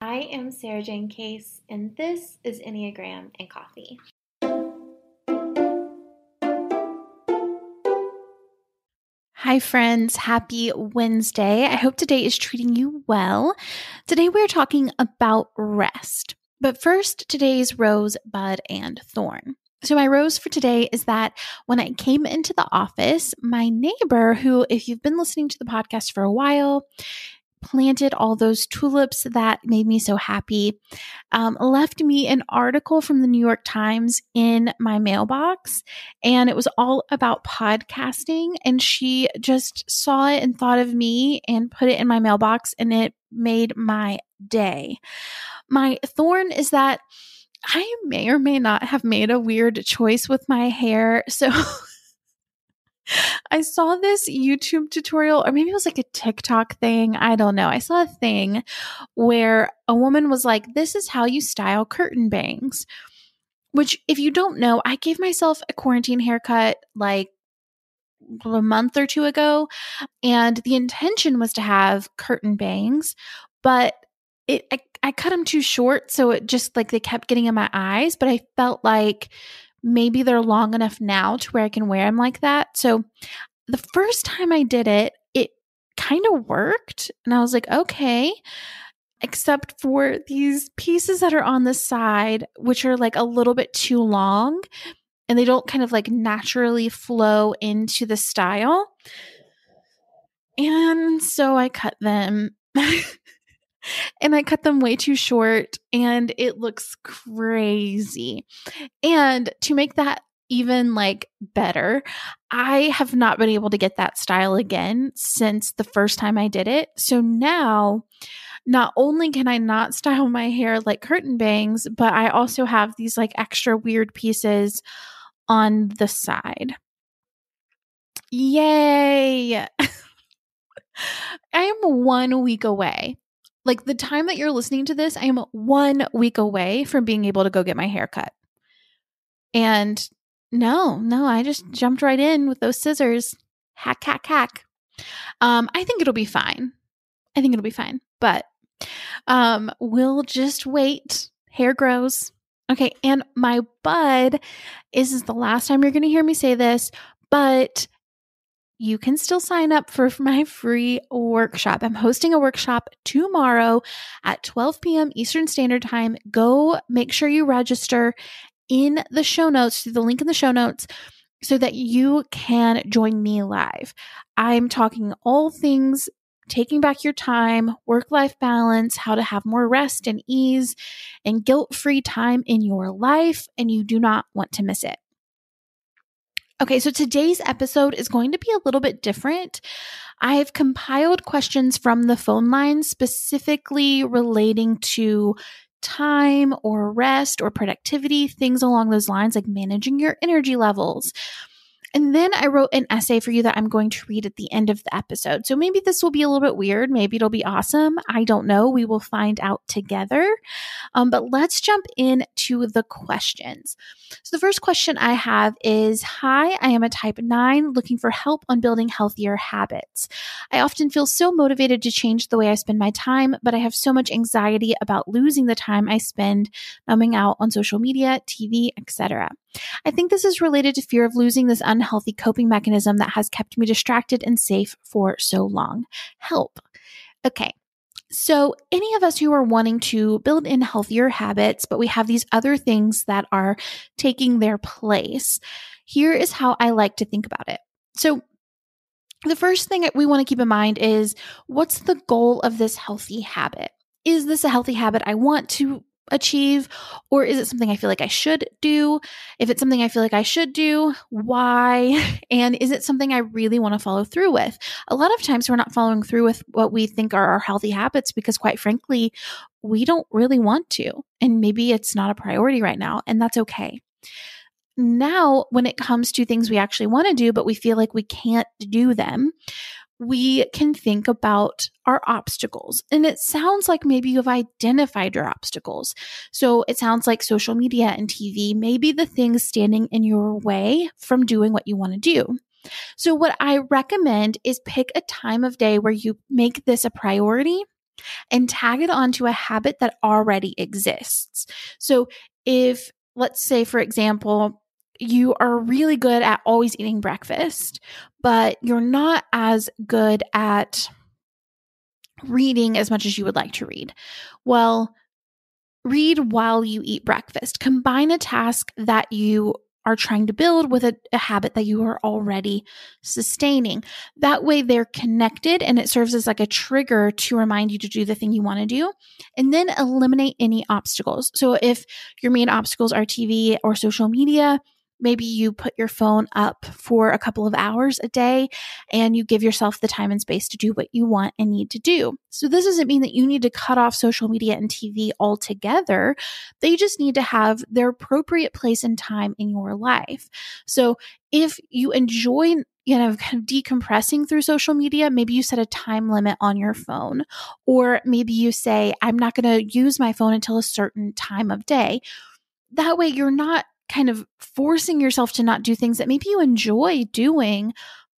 I am Sarajane Case, and this is Enneagram and Coffee. Hi, friends. Happy Wednesday. I hope today is treating you well. Today, we're talking about rest. But first, today's rose, bud, and thorn. So, my rose for today is that when I came into the office, my neighbor, who, if you've been listening to the podcast for a while, planted all those tulips that made me so happy, um, left me an article from the New York Times in my mailbox. And it was all about podcasting. And she just saw it and thought of me and put it in my mailbox, and it made my day. My thorn is that I may or may not have made a weird choice with my hair. So I saw this YouTube tutorial, or maybe it was like a TikTok thing. I don't know. I saw a thing where a woman was like, This is how you style curtain bangs. Which, if you don't know, I gave myself a quarantine haircut like a month or two ago. And the intention was to have curtain bangs, but it I, I cut them too short. So it just like they kept getting in my eyes. But I felt like maybe they're long enough now to where I can wear them like that. So the first time I did it, it kind of worked. And I was like, okay, except for these pieces that are on the side, which are like a little bit too long and they don't kind of like naturally flow into the style. And so I cut them. and I cut them way too short and it looks crazy. And to make that even like better, I have not been able to get that style again since the first time I did it. So now, not only can I not style my hair like curtain bangs, but I also have these like extra weird pieces on the side. Yay! I am one week away like the time that you're listening to this, I am one week away from being able to go get my hair cut. And no, no, I just jumped right in with those scissors. Hack, hack, hack. Um, I think it'll be fine. I think it'll be fine. But um, we'll just wait. Hair grows. Okay, and my bud is, is the last time you're going to hear me say this, but you can still sign up for my free workshop. I'm hosting a workshop tomorrow at 12 p.m. Eastern Standard Time. Go make sure you register in the show notes through the link in the show notes so that you can join me live. I'm talking all things taking back your time, work life balance, how to have more rest and ease and guilt free time in your life, and you do not want to miss it. Okay, so today's episode is going to be a little bit different. I've compiled questions from the phone line specifically relating to time or rest or productivity, things along those lines, like managing your energy levels. And then I wrote an essay for you that I'm going to read at the end of the episode. So maybe this will be a little bit weird. Maybe it'll be awesome. I don't know. We will find out together. Um, but let's jump into the questions. So the first question I have is Hi, I am a type 9 looking for help on building healthier habits. I often feel so motivated to change the way I spend my time, but I have so much anxiety about losing the time I spend numbing out on social media, TV, etc. I think this is related to fear of losing this unhealthy coping mechanism that has kept me distracted and safe for so long. Help. Okay. So, any of us who are wanting to build in healthier habits, but we have these other things that are taking their place, here is how I like to think about it. So, the first thing we want to keep in mind is what's the goal of this healthy habit? Is this a healthy habit I want to achieve? Or is it something I feel like I should do? If it's something I feel like I should do, why? And is it something I really want to follow through with? A lot of times we're not following through with what we think are our healthy habits because, quite frankly, we don't really want to. And maybe it's not a priority right now, and that's okay. Now, when it comes to things we actually want to do, but we feel like we can't do them, we can think about our obstacles. And it sounds like maybe you've identified your obstacles. So it sounds like social media and TV may be the things standing in your way from doing what you want to do. So, what I recommend is pick a time of day where you make this a priority and tag it onto a habit that already exists. So if, let's say, for example, you are really good at always eating breakfast, but you're not as good at reading as much as you would like to read. Well, read while you eat breakfast. Combine a task that you are trying to build with a, a, habit that you are already sustaining. That way they're connected and it serves as like a trigger to remind you to do the thing you want to do. And then eliminate any obstacles. So if your main obstacles are TV or social media, maybe you put your phone up for a couple of hours a day and you give yourself the time and space to do what you want and need to do. So, this doesn't mean that you need to cut off social media and TV altogether. They just need to have their appropriate place and time in your life. So, if you enjoy you know, kind of decompressing through social media, maybe you set a time limit on your phone, or maybe you say, I'm not going to use my phone until a certain time of day. That way, you're not kind of forcing yourself to not do things that maybe you enjoy doing,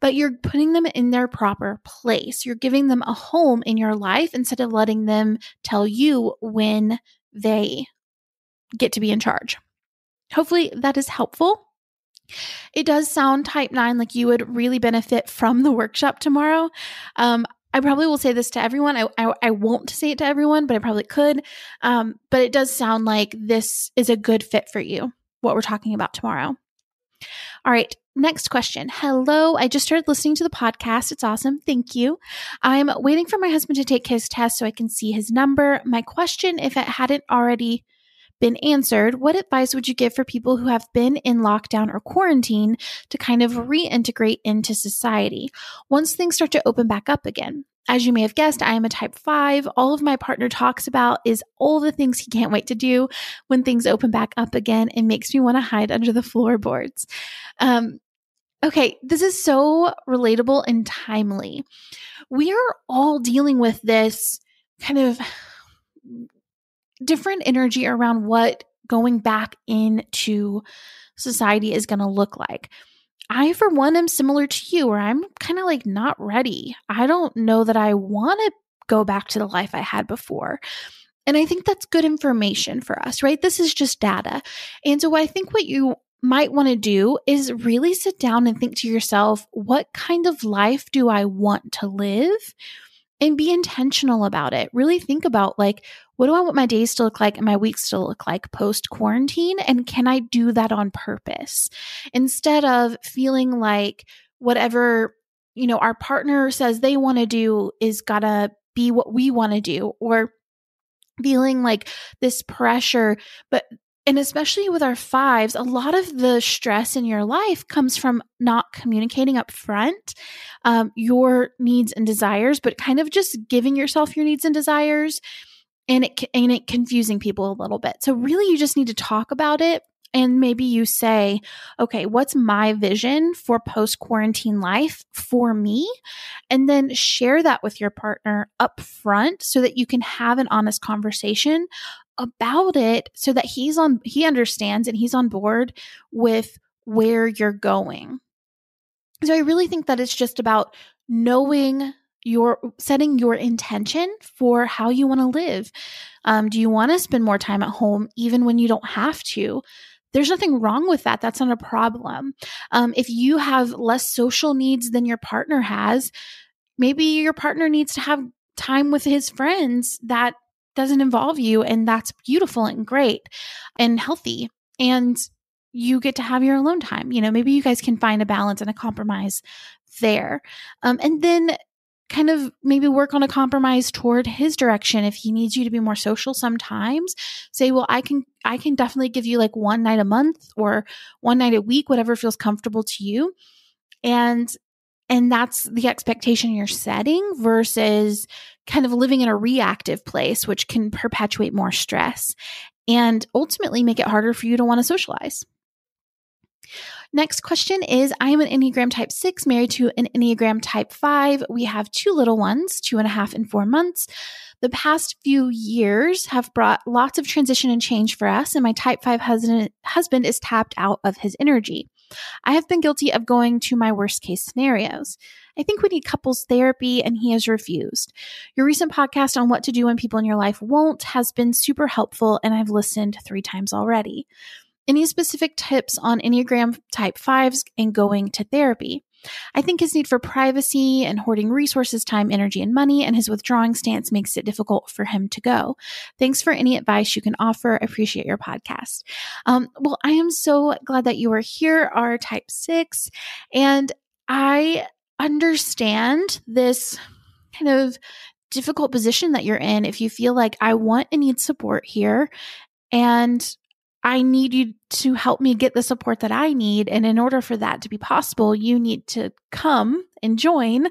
but you're putting them in their proper place. You're giving them a home in your life instead of letting them tell you when they get to be in charge. Hopefully, that is helpful. It does sound type nine like you would really benefit from the workshop tomorrow. Um, I probably will say this to everyone. I, I, I, won't say it to everyone, but I probably could. Um, but it does sound like this is a good fit for you what we're talking about tomorrow. All right, next question. Hello, I just started listening to the podcast. It's awesome. Thank you. I'm waiting for my husband to take his test so I can see his number. My question, if it hadn't already been answered, what advice would you give for people who have been in lockdown or quarantine to kind of reintegrate into society once things start to open back up again? As you may have guessed, I am a type five. All of my partner talks about is all the things he can't wait to do when things open back up again and makes me want to hide under the floorboards. Um, okay, this is so relatable and timely. We are all dealing with this kind of different energy around what going back into society is going to look like. I, for one, am similar to you, where I'm kind of like not ready. I don't know that I want to go back to the life I had before. And I think that's good information for us, right? This is just data. And so I think what you might want to do is really sit down and think to yourself, what kind of life do I want to live? And be intentional about it. Really think about like, what do I want my days to look like and my weeks to look like post quarantine? And can I do that on purpose? Instead of feeling like whatever, you know, our partner says they want to do is gotta be what we want to do or feeling like this pressure, but and especially with our fives, a lot of the stress in your life comes from not communicating up front um, your needs and desires, but kind of just giving yourself your needs and desires and it and it confusing people a little bit. So really you just need to talk about it and maybe you say, okay, what's my vision for post quarantine life for me? And then share that with your partner up front so that you can have an honest conversation about it so that he's on, he understands and he's on board with where you're going. So I really think that it's just about knowing your setting your intention for how you want to live. Um, do you want to spend more time at home even when you don't have to? There's nothing wrong with that. That's not a problem. Um, if you have less social needs than your partner has, maybe your partner needs to have time with his friends that doesn't involve you, and that's beautiful and great and healthy. And you get to have your alone time. You know, maybe you guys can find a balance and a compromise there. Um, and then kind of maybe work on a compromise toward his direction if he needs you to be more social sometimes. Say well i can i can definitely give you like one night a month or one night a week whatever feels comfortable to you. And and that's the expectation you're setting versus kind of living in a reactive place which can perpetuate more stress and ultimately make it harder for you to want to socialize Next question is I am an Enneagram type six, married to an Enneagram type five. We have two little ones, two and a half and four months. The past few years have brought lots of transition and change for us, and my type five husband, is tapped out of his energy. I have been guilty of going to my worst case scenarios. I think we need couples therapy, and he has refused. Your recent podcast on what to do when people in your life won't has been super helpful, and I've listened three times already. Any specific tips on Enneagram Type 5s and going to therapy? I think his need for privacy and hoarding resources, time, energy, and money, and his withdrawing stance makes it difficult for him to go. Thanks for any advice you can offer. I appreciate your podcast. Um, well, I am so glad that you are here, our type six, and I understand this kind of difficult position that you're in if you feel like I want and need support here. And I need you to help me get the support that I need. And in order for that to be possible, you need to come and join.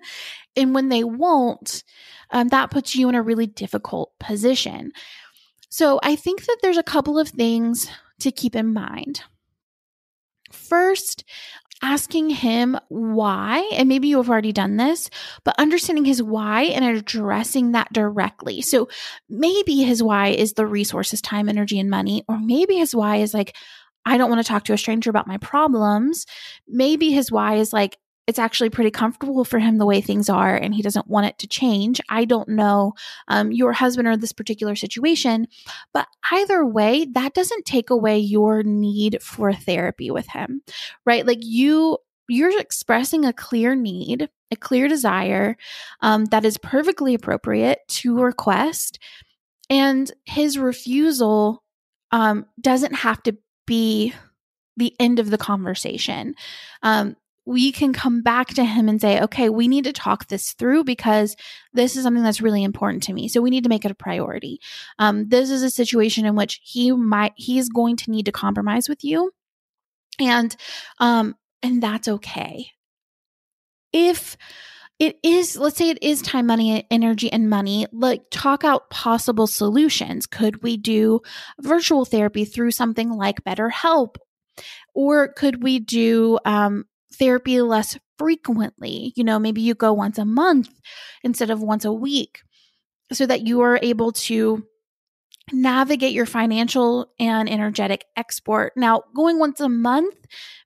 And when they won't, um, that puts you in a really difficult position. So I think that there's a couple of things to keep in mind. First, asking him why, and maybe you have already done this, but understanding his why and addressing that directly. So maybe his why is the resources, time, energy, and money, or maybe his why is like, I don't want to talk to a stranger about my problems. Maybe his why is like, it's actually pretty comfortable for him the way things are and he doesn't want it to change. I don't know um, your husband or this particular situation, but either way, that doesn't take away your need for therapy with him, right? Like you, you're expressing a clear need, a clear desire um, that is perfectly appropriate to request. And his refusal um, doesn't have to be the end of the conversation. Um, we can come back to him and say, okay, we need to talk this through because this is something that's really important to me. So we need to make it a priority. Um, this is a situation in which he might, he's going to need to compromise with you. And, um, and that's okay. If, it is let's say it is time money energy and money like talk out possible solutions could we do virtual therapy through something like betterhelp or could we do um, therapy less frequently. You know, maybe you go once a month instead of once a week so that you are able to navigate your financial and energetic export. Now, going once a month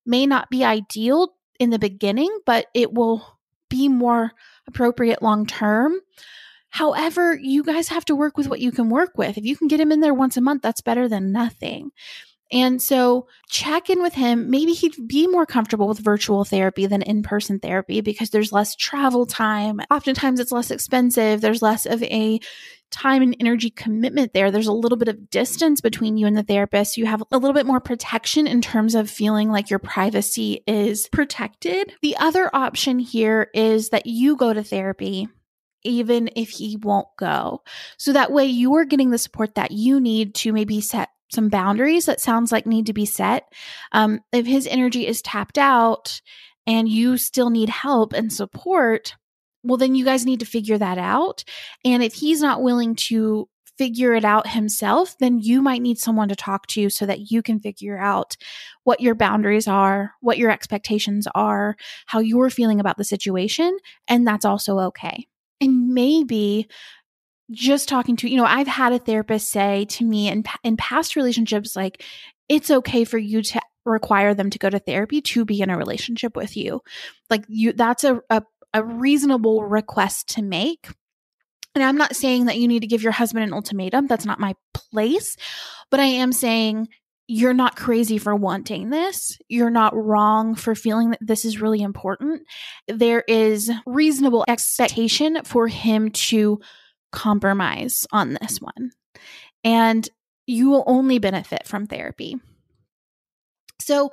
may not be ideal in the beginning, but it will be more appropriate long term. However, you guys have to work with what you can work with. If you can get him in there once a month, that's better than nothing. And so check in with him. Maybe he'd be more comfortable with virtual therapy than in person therapy because there's less travel time. Oftentimes it's less expensive. There's less of a time and energy commitment there. There's a little bit of distance between you and the therapist. You have a little bit more protection in terms of feeling like your privacy is protected. The other option here is that you go to therapy even if he won't go. So that way you're getting the support that you need to maybe set some boundaries that sounds like need to be set. Um, if his energy is tapped out and you still need help and support, well, then you guys need to figure that out. And if he's not willing to figure it out himself, then you might need someone to talk to so that you can figure out what your boundaries are, what your expectations are, how you're feeling about the situation. And that's also okay. And maybe just talking to you know i've had a therapist say to me in in past relationships like it's okay for you to require them to go to therapy to be in a relationship with you like you that's a, a, a reasonable request to make and i'm not saying that you need to give your husband an ultimatum that's not my place but i am saying you're not crazy for wanting this. You're not wrong for feeling that this is really important. There is reasonable expectation for him to compromise on this mm. one. And you will only benefit from therapy. So,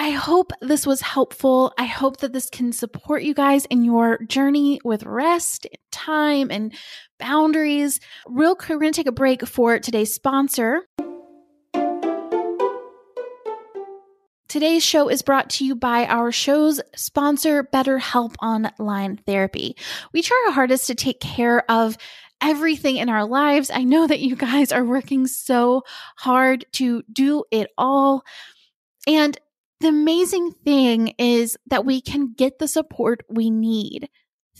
I hope this was helpful. I hope that this can support you guys in your journey with rest, time, and boundaries. Real quick, we're going to take a break for today's sponsor. Today's show is brought to you by our show's sponsor, BetterHelp Online Therapy. We try our hardest to take care of everything in our lives. I know that you guys are working so hard to do it all. And the amazing thing is that we can get the support we need.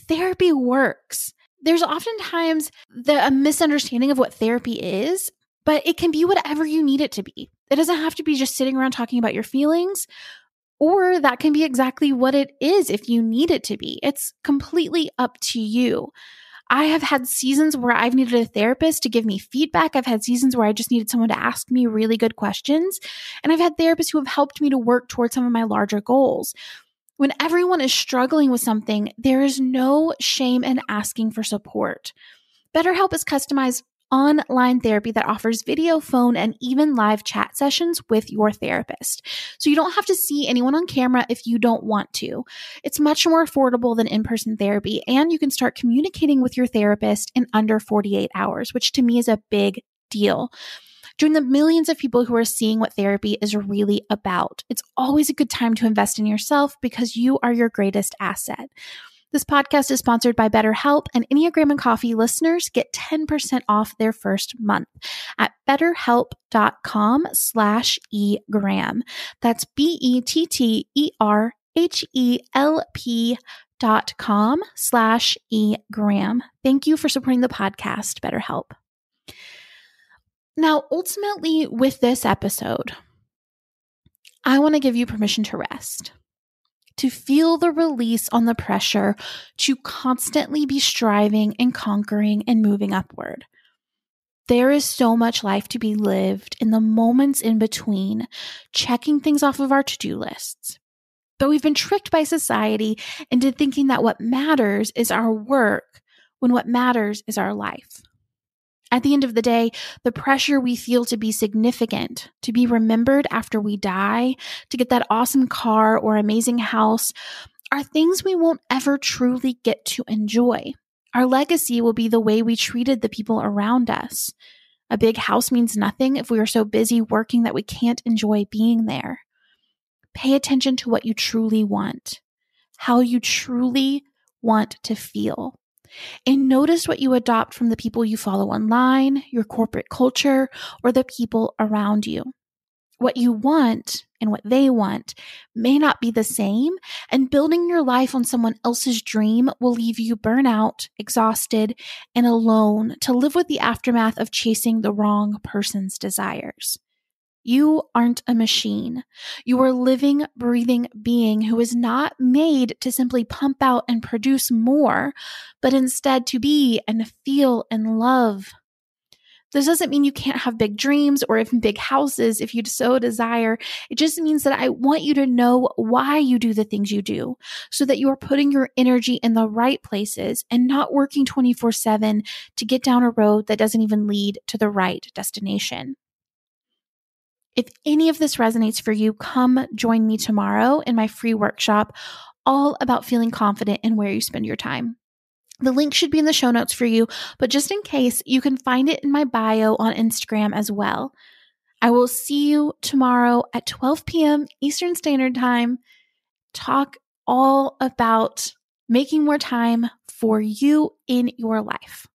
Therapy works. There's oftentimes the a misunderstanding of what therapy is, but it can be whatever you need it to be. It doesn't have to be just sitting around talking about your feelings Or that can be exactly what it is if you need it to be. It's completely up to you. I have had seasons where I've needed a therapist to give me feedback. I've had seasons where I just needed someone to ask me really good questions. And I've had therapists who have helped me to work towards some of my larger goals. When everyone is struggling with something, there is no shame in asking for support. BetterHelp is customized online therapy that offers video, phone, and even live chat sessions with your therapist. So you don't have to see anyone on camera if you don't want to. It's much more affordable than in person therapy, and you can start communicating with your therapist in under 48 hours, which to me is a big deal. Join the millions of people who are seeing what therapy is really about. It's always a good time to invest in yourself because you are your greatest asset. This podcast is sponsored by BetterHelp, and Enneagram and Coffee listeners get 10% off their first month at betterhelp.com slash egram. That's B-E-T-T-E-R-H-E-L-P dot com slash egram. Thank you for supporting the podcast, BetterHelp. Now, ultimately, with this episode, I want to give you permission to rest to feel the release on the pressure to constantly be striving and conquering and moving upward. There is so much life to be lived in the moments in between, checking things off of our to do lists. But we've been tricked by society into thinking that what matters is our work when what matters is our life. At the end of the day, the pressure we feel to be significant, to be remembered after we die, to get that awesome car or amazing house, are things we won't ever truly get to enjoy. Our legacy will be the way we treated the people around us. A big house means nothing if we are so busy working that we can't enjoy being there. Pay attention to what you truly want, how you truly want to feel. And notice what you adopt from the people you follow online, your corporate culture, or the people around you. What you want and what they want may not be the same, and building your life on someone else's dream will leave you burnout, exhausted, and alone to live with the aftermath of chasing the wrong person's desires. You aren't a machine. You are a living, breathing being who is not made to simply pump out and produce more, but instead to be and feel and love. This doesn't mean you can't have big dreams or even big houses if you so desire. It just means that I want you to know why you do the things you do so that you are putting your energy in the right places and not working 24 7 to get down a road that doesn't even lead to the right destination. If any of this resonates for you, come join me tomorrow in my free workshop, all about feeling confident in where you spend your time. The link should be in the show notes for you, but just in case, you can find it in my bio on Instagram as well. I will see you tomorrow at 12 p.m. Eastern Standard Time. Talk all about making more time for you in your life.